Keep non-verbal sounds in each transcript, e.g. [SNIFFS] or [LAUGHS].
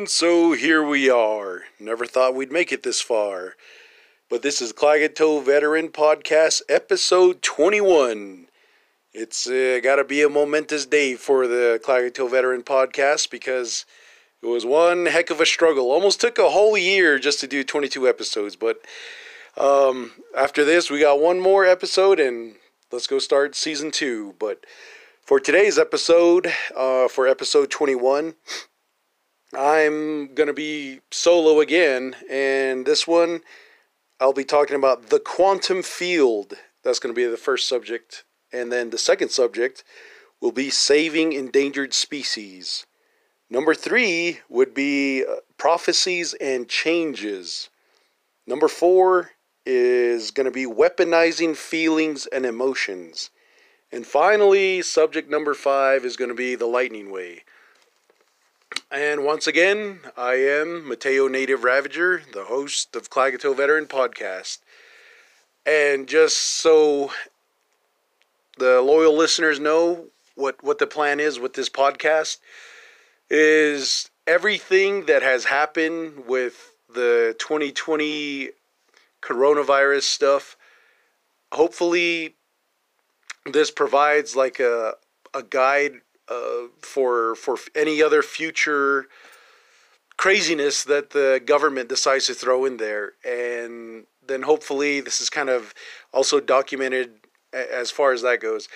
And so here we are. Never thought we'd make it this far. But this is Klagetoh Veteran Podcast, episode 21. It's uh, got to be a momentous day for the Klagetoh Veteran Podcast because it was one heck of a struggle. Almost took a whole year just to do 22 episodes. But um, after this, we got one more episode and let's go start season two. But for today's episode, uh, for episode 21, I'm going to be solo again. And this one, I'll be talking about the quantum field. That's going to be the first subject. And then the second subject will be saving endangered species. Number three would be uh, prophecies and changes. Number four is going to be weaponizing feelings and emotions. And finally, subject number five is going to be the lightning way. And once again, I am Mateo Native Ravager, the host of Klagetoh Veteran Podcast. And just so the loyal listeners know what, what the plan is with this podcast, is everything that has happened with the 2020 coronavirus stuff. Hopefully, this provides like a a guide uh, for for any other future craziness that the government decides to throw in there, and then hopefully this is kind of also documented as far as that goes.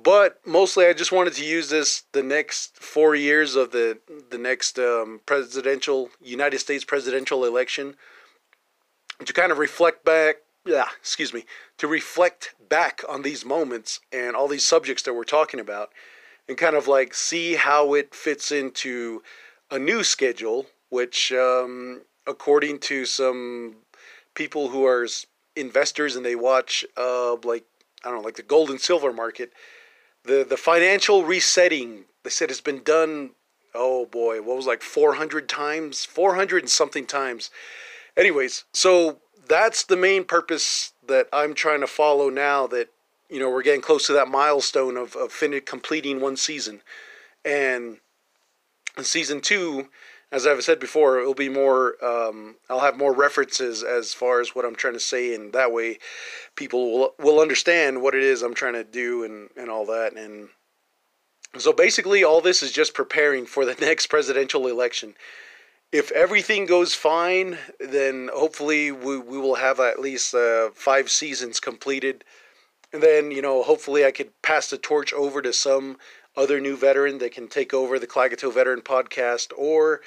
But mostly, I just wanted to use this the next four years of the the next um, presidential United States presidential election to kind of reflect back. Yeah, excuse me, to reflect back on these moments and all these subjects that we're talking about, and kind of like see how it fits into a new schedule, which, um, according to some people who are investors and they watch, uh, like I don't know, like the gold and silver market, the the financial resetting they said has been done oh boy what was like 400 times 400 and something times. Anyways so that's the main purpose that i'm trying to follow now that you know we're getting close to that milestone of, of fin- completing one season and season two as I've said before, it'll be more. Um, I'll have more references as far as what I'm trying to say, and that way, people will will understand what it is I'm trying to do and and all that. And so basically, all this is just preparing for the [LAUGHS] next presidential election. If everything goes fine, then hopefully we we will have at least uh, five seasons completed, and then you know hopefully I could pass the torch over to some other new veteran that can take over the Klagetoh Veteran Podcast, or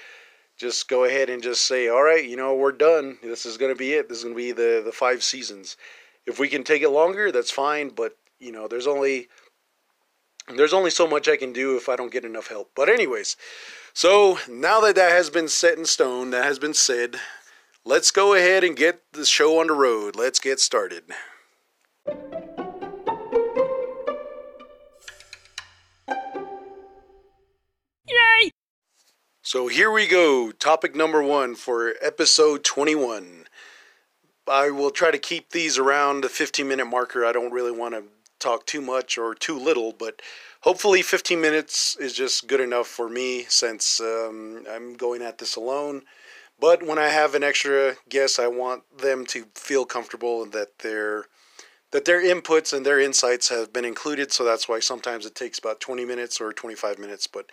just go ahead and just say, all right, you know, we're done. This is going to be it. This is going to be the the five seasons. If we can take it longer, that's fine. But you know, there's only there's only so much I can do if I don't get enough help. But anyways, so now that that has been set in stone, that has been said, let's go ahead and get the show on the road. Let's get started. So here we go. Topic number one for episode 21. I will try to keep these around the 15 minute marker. I don't really want to talk too much or too little, but hopefully 15 minutes is just good enough for me since um, I'm going at this alone. But when I have an extra guest, I want them to feel comfortable and that their that their inputs and their insights have been included. So that's why sometimes it takes about 20 minutes or 25 minutes, but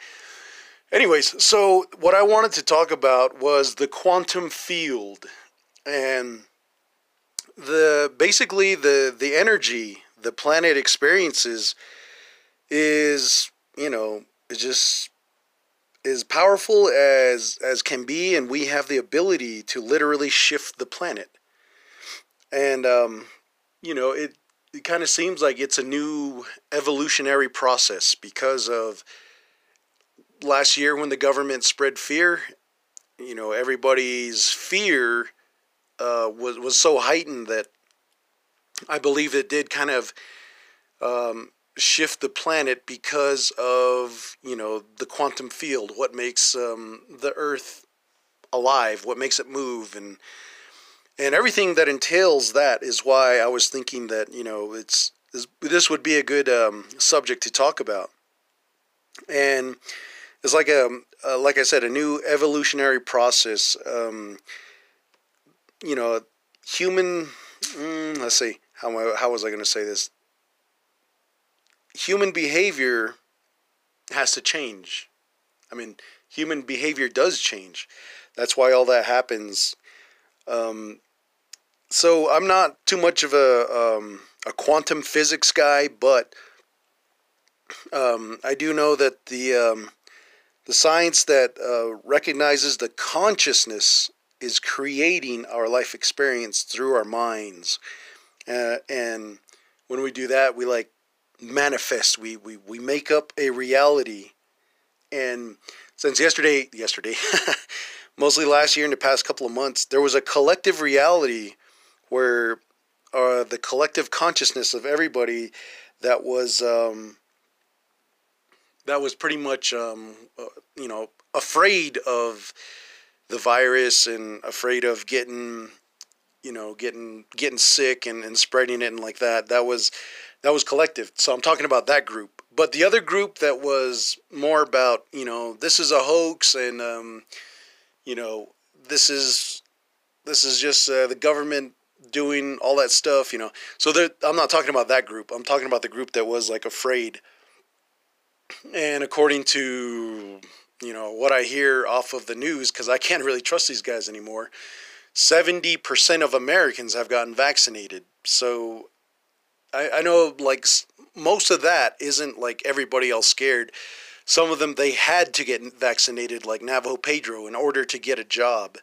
Anyways, so what I wanted to talk about was the quantum field and the basically the the energy the planet experiences is, you know, just as powerful as as can be and we have the ability to literally shift the planet. And um, you know, it it kind of seems like it's a new evolutionary process because of last year when the government spread fear, you know, everybody's fear uh, was was so heightened that I believe it did kind of um, shift the planet because of you know the quantum field, what makes um, the Earth alive, what makes it move, and and everything that entails that is why I was thinking that you know it's this, would be a good um, subject to talk about, and it's like a, uh, like I said, a new evolutionary process. Um, you know, human. Mm, let's see. How how was I going to say this? Human behavior has to change. I mean, human behavior does change. That's why all that happens. Um, so I'm not too much of a um, a quantum physics guy, but um, I do know that the um, the science that uh, recognizes the consciousness is creating our life experience through our minds, uh, and when we do that, we like manifest. We we we make up a reality, and since yesterday, yesterday, [LAUGHS] mostly last year in the past couple of months, there was a collective reality where uh, the collective consciousness of everybody that was um, that was pretty much um, uh, you know afraid of the virus and afraid of getting you know getting getting sick and, and spreading it and like that that was that was collective so i'm talking about that group but the other group that was more about you know this is a hoax and um, you know this is this is just uh, the government doing all that stuff, you know. So I'm not talking about that group. I'm talking about the group that was like afraid. And according to, you know, what I hear off of the news, because I can't really trust these guys anymore, 70% of Americans have gotten vaccinated. So I, I know like most of that isn't like everybody else scared. Some of them, they had to get vaccinated, like Navajo Pedro, in order to get a job.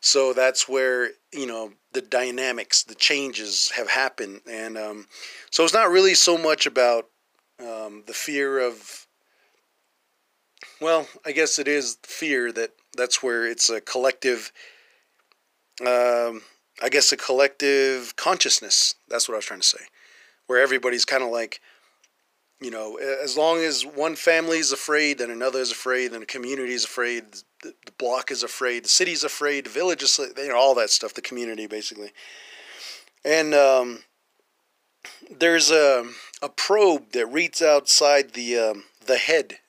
So that's where, you know, the dynamics, the changes have happened. And um, so it's not really so much about um, the fear of, well, I guess it is fear that that's where it's a collective, um, I guess a collective consciousness. That's what I was trying to say. Where everybody's kind of like, you know, as long as one family is afraid, then another is afraid, then a community is afraid, the, the block is afraid, the city's afraid, the village is, you know, all that stuff, the community basically. And um, there's a, a probe that reads outside the, um, the head.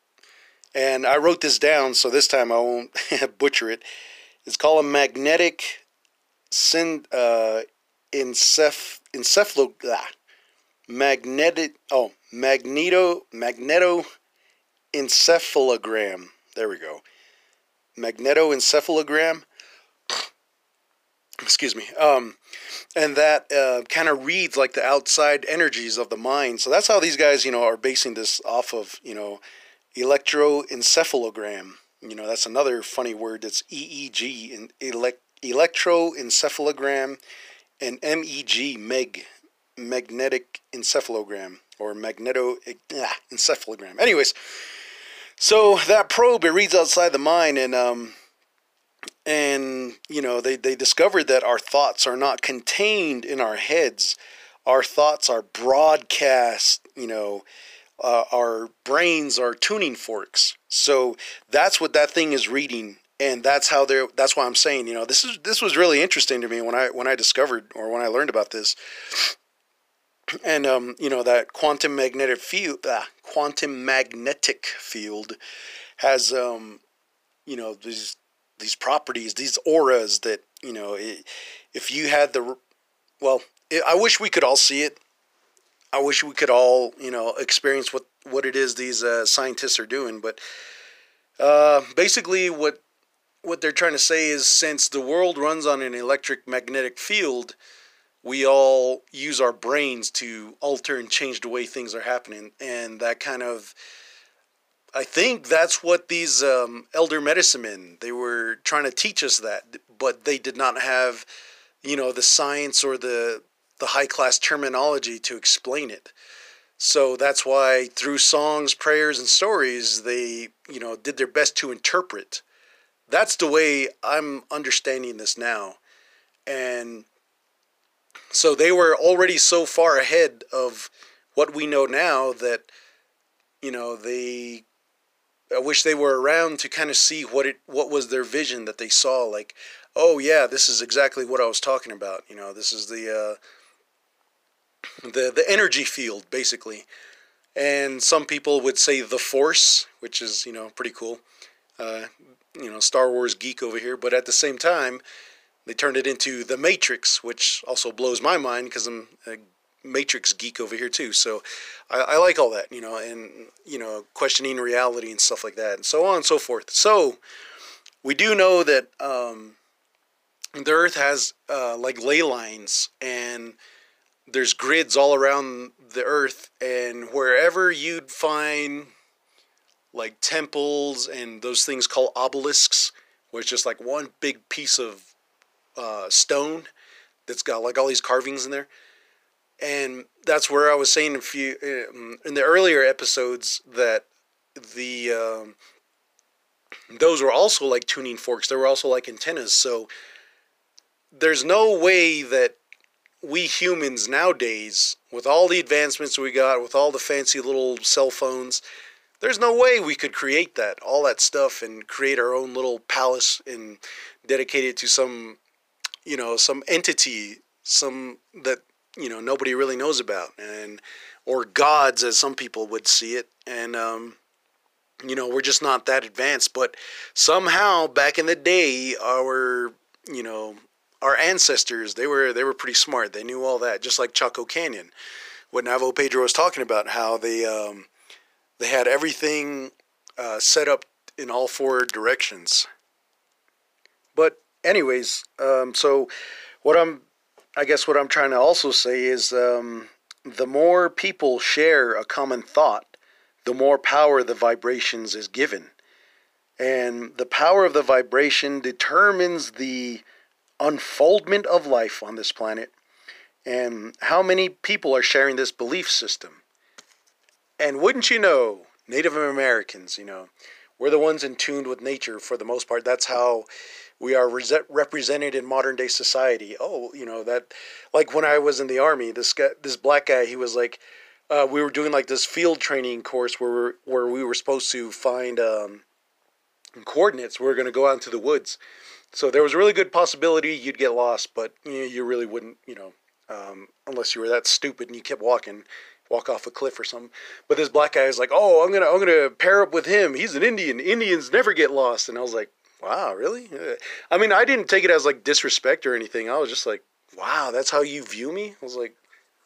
And I wrote this down, so this time I won't [LAUGHS] butcher it. It's called a magnetic syn, uh, enceph, encephalo, ah, magnetic, oh, magneto magneto encephalogram. There we go. Magnetoencephalogram. [SNIFFS] Excuse me. Um, and that uh, kind of reads like the outside energies of the mind. So that's how these guys, you know, are basing this off of, you know, electroencephalogram. You know, that's another funny word. That's EEG, electroencephalogram, and MEG, MEG, magnetic encephalogram or magneto ah, encephalogram. Anyways, so that probe it reads outside the mind and um and you know they they discovered that our thoughts are not contained in our heads. Our thoughts are broadcast, you know, uh, our brains are tuning forks. So that's what that thing is reading and that's how they're that's why I'm saying, you know, this is this was really interesting to me when I when I discovered or when I learned about this and um, you know that quantum magnetic field, ah, quantum magnetic field, has um, you know these these properties, these auras that you know, it, if you had the, well, I wish we could all see it. I wish we could all you know experience what what it is these uh, scientists are doing, but uh, basically what what they're trying to say is since the world runs on an electric magnetic field we all use our brains to alter and change the way things are happening. And that kind of i think that's what these um, elder medicine men they were trying to teach us that but they did not have you know the science or the the high class terminology to explain it so that's why through songs prayers and stories they you know did their best to interpret that's the way i'm understanding this now and so they were already so far ahead of what we know now that, you know, they. I wish they were around to kind of see what it what was their vision that they saw. Like, oh yeah, this is exactly what I was talking about. You know, this is the uh, the the energy field basically, and some people would say the Force, which is you know pretty cool. Uh, you know, Star Wars geek over here, but at the same time, they turned it into the Matrix, which also blows my mind because I'm a Matrix geek over here too. So I, I, like all that, you know, and you know, questioning reality and stuff like that, and so on and so forth. So we do know that um, the Earth has uh, like ley lines, and there's grids all around the Earth, and wherever you'd find like temples and those things called obelisks, where it's just like one big piece of uh, stone that's got like all these carvings in there and that's where I was saying a few um, in the earlier episodes that the um, those were also like tuning forks. They were also like antennas. So there's no way that we humans nowadays, with all the advancements we got, with all the fancy little cell phones, there's no way we could create that, all that stuff, and create our own little palace and dedicate it to some, you know, some entity, some that you know nobody really knows about, and or gods as some people would see it, and um, you know we're just not that advanced. But somehow back in the day, our you know our ancestors they were they were pretty smart. They knew all that, just like Chaco Canyon. What Navo Pedro was talking about, how they um, they had everything uh, set up in all four directions. But anyways, um, so what I'm I guess what I'm trying to also say is um, the more people share a common thought, the more power the vibrations is given. And the power of the vibration determines the unfoldment of life on this planet and how many people are sharing this belief system. And wouldn't you know, Native Americans, you know, we're the ones in tune with nature for the most part. That's how we are re- represented in modern day society. Oh, you know that, like when I was in the army, this guy, this black guy, he was like, uh, we were doing like this field training course where we're, where we were supposed to find um, coordinates. We were going to go out into the woods, so there was a really good possibility you'd get lost, but you, really wouldn't, you know, um, unless you were that stupid and you kept walking walk off a cliff or something. But this black guy is like, "Oh, I'm gonna I'm gonna pair up with him. He's an Indian. Indians never get lost." And I was like, Wow, really? Uh, I mean, I didn't take it as like disrespect or anything. I was just like, wow, that's how you view me? I was like,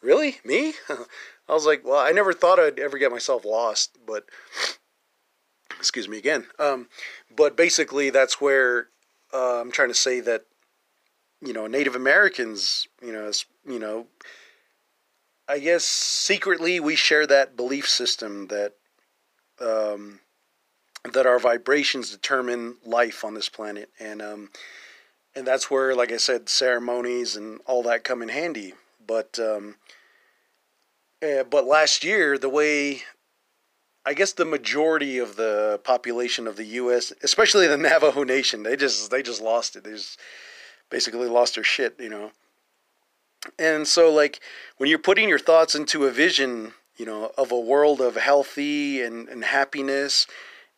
really? Me? [LAUGHS] I was like, well, I never thought I'd ever get myself lost, but [SNIFFS] excuse me again. Um, but basically, that's where uh, I'm trying to say that, you know, Native Americans, you know, you know, I guess secretly we share that belief system that um, that our vibrations determine life on this planet, and um, and that's where, like I said, ceremonies and all that come in handy. But um, uh, but last year, the way I guess the majority of the population of the U.S., especially the [LAUGHS] Navajo Nation, they just they just lost it. They just basically lost their shit, you know. And so, like when you're putting your thoughts into a vision, you know, of a world of healthy and, and happiness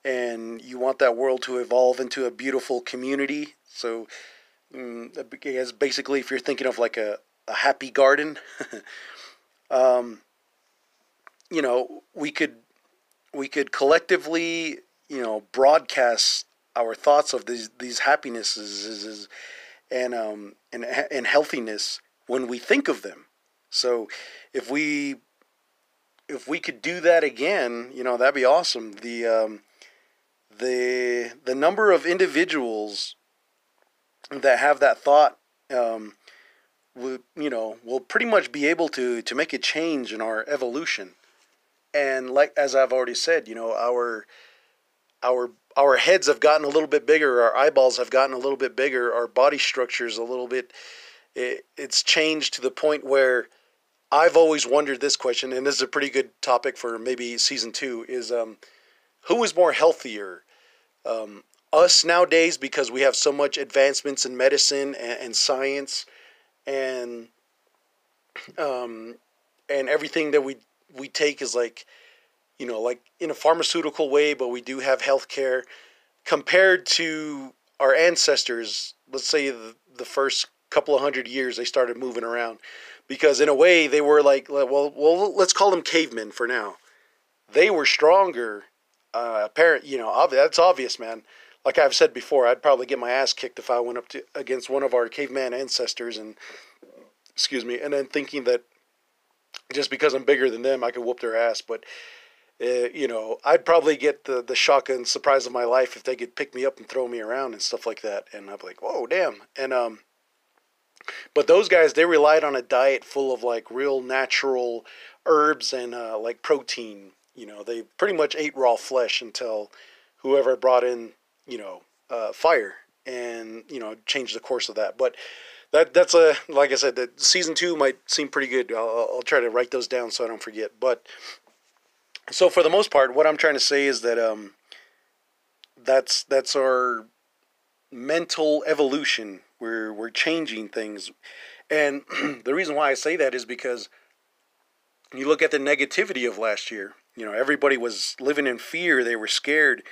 and you want that world to evolve into a beautiful community. So, mm, basically, if you're thinking of like a, a happy garden, [LAUGHS] um, you know, we could we could collectively, you know, broadcast our thoughts of these these happinesses and um and and healthiness when we think of them. So, if we if we could do that again, you know, that'd be awesome. The um, the the number of individuals that have that thought um, will, you know will pretty much be able to to make a change in our evolution and like as i've already said you know our our our heads have gotten a little bit bigger our eyeballs have gotten a little bit bigger our body structure is a little bit it, it's changed to the point where i've always wondered this question and this is a pretty good topic for maybe season two is um, who is more healthier? Um, us nowadays because we have so much advancements in medicine and, and science and um, and everything that we we take is like you know like in a pharmaceutical way but we do have health care compared to our ancestors let's say the, the first couple of hundred years they started moving around because in a way they were like well well let's call them cavemen for now they were stronger. Uh, apparent, you know, ob- that's obvious, man. Like I've said before, I'd probably get my ass kicked if I went up to against one of our caveman ancestors and, excuse me, and then thinking that just because I'm bigger than them, I could whoop their ass. But uh, you know, I'd probably get the the shock and surprise of my life if they could pick me up and throw me around and stuff like that. And I'd be like, whoa, damn. And um, but those guys, they relied on a diet full of like real natural herbs and uh, like protein. You know, they pretty much ate raw flesh until whoever brought in, you know, uh, fire and you know changed the course of that. But that that's a like I said, that season two might seem pretty good. I'll, I'll try to write those down so I don't forget. But so for the most part, what I'm trying to say is that um, that's that's our mental evolution. We're we're changing things, and [CLEARS THROAT] the reason why I say that is because you look at the negativity of last year. You know, everybody was living in fear. They were scared.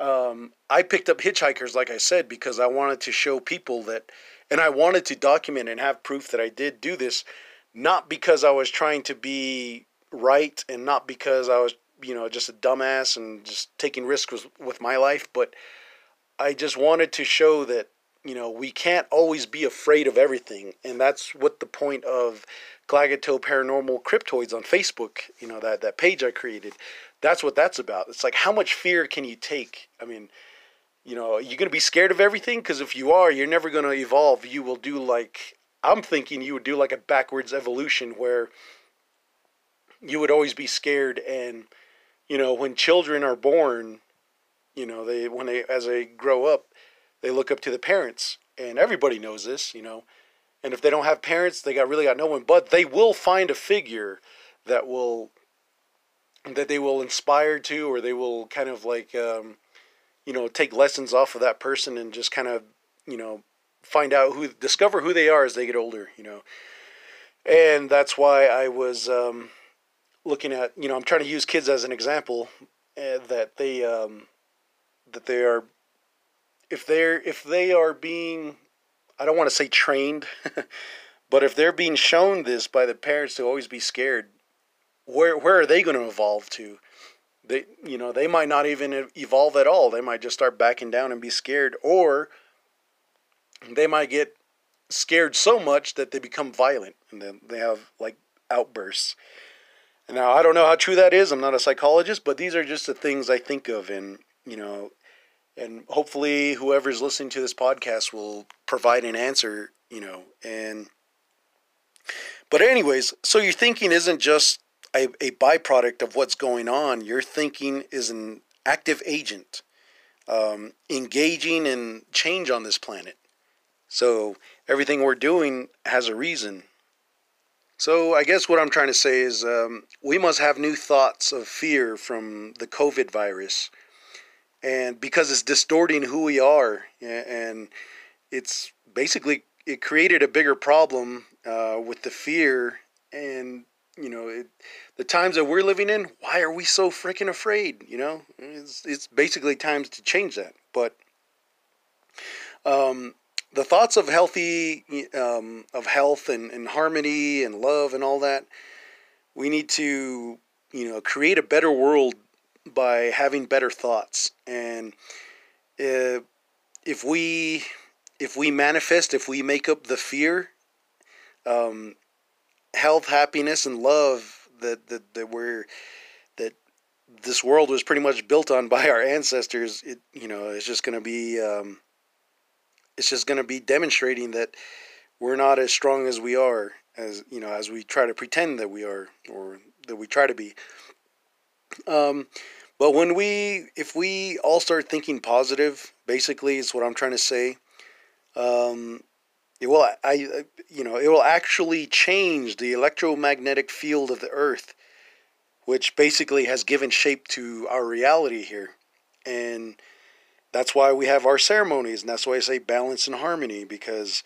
Um, I picked up hitchhikers, like I said, because I wanted to show people that, and I wanted to document and have proof that I did do this, not because I was trying to be right and not because I was, you know, just a dumbass and just taking risks with, with my life, but I just wanted to show that, you know, we can't always be afraid of everything. And that's what the point of Klagetoh Paranormal Cryptoids on Facebook, you know, that, that page I created, that's what that's about. It's like, how much fear can you take? I mean, you know, you're going to be scared of everything? Because if you are, you're never going to evolve. You will do like, I'm thinking you would do like a backwards evolution where you would always be scared and you know when children are born you know they when they as they grow up they look up to the parents and everybody knows this you know and if they don't have parents they got really got no one but they will find a figure that will that they will inspire to or they will kind of like um, you know take lessons off of that person and just kind of you know find out who discover who they are as they get older you know? And that's why i was um, looking at you know I'm trying to use kids as an example uh, that they um, that they are if they're if they are being I don't want to say trained [LAUGHS] but if they're being shown this by the parents to always be scared where where are they going to evolve to they you know they might not even evolve at all they might just start backing down and be scared or they might get scared so much that they become violent and then they have like outbursts now, I don't know how true that is. I'm not a psychologist, but these are just the things I think of. And, you know, and hopefully whoever's listening to this podcast will provide an answer, you know. And, but, anyways, so your thinking isn't just a, a byproduct of what's going on, your thinking is an active agent um, engaging in change on this planet. So, everything we're doing has a reason so I guess what I'm trying to say is um, we must have new thoughts of fear from the COVID virus, and because it's distorting who we are, and it's basically it created a bigger problem uh, with the fear and you know it, the times that we're living in. Why are we so freaking afraid? You know, it's it's basically times to change that, but. Um, the thoughts of healthy um, of health and, and harmony and love and all that we need to you know create a better world by having better thoughts and if, if we if we manifest if we make up the fear um, health happiness and love that, that that we're that this world was pretty much built on by our ancestors it you know it's just going to be um, it's just going to be demonstrating that we're not as strong as we are as you know as we try to pretend that we are or that we try to be. Um, but when we if we all start thinking positive basically is what i'm trying to say um, it will i you know it will actually change the electromagnetic field of the earth which basically has given shape to our reality here and that's why we have our ceremonies, and that's why I say balance and harmony, because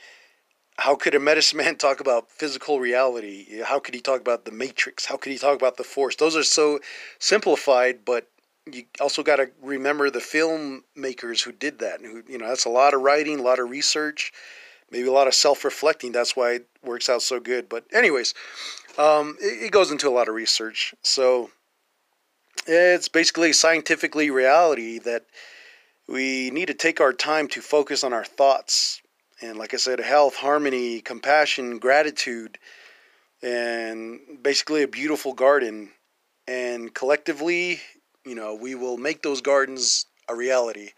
how could a medicine man [LAUGHS] talk about physical reality? How could he talk about the matrix? How could he talk about the force? Those are so simplified, but you also got to remember the filmmakers who did that. And Who, you know, that's a lot of writing, a lot of research, maybe a lot of self-reflecting. That's why it works out so good. But anyways, um, it, it goes into a lot of research. So It's basically scientifically reality that we need to take our time to focus on our thoughts. And like I said, health, harmony, compassion, gratitude, and basically a beautiful garden. And collectively, you know, we will make those gardens a reality.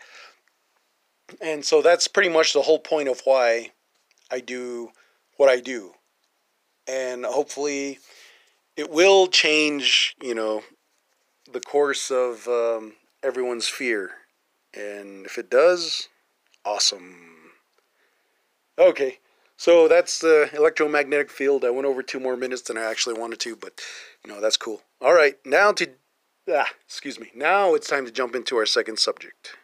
And so that's pretty much the whole point of why I do what I do. And hopefully it will change, you know, the course of um, everyone's fear. And if it does, awesome. Okay, so that's the electromagnetic field. I went over two more minutes than I actually wanted to, but you know, that's cool. All right, now to, ah, excuse me, now it's time to jump into our second subject.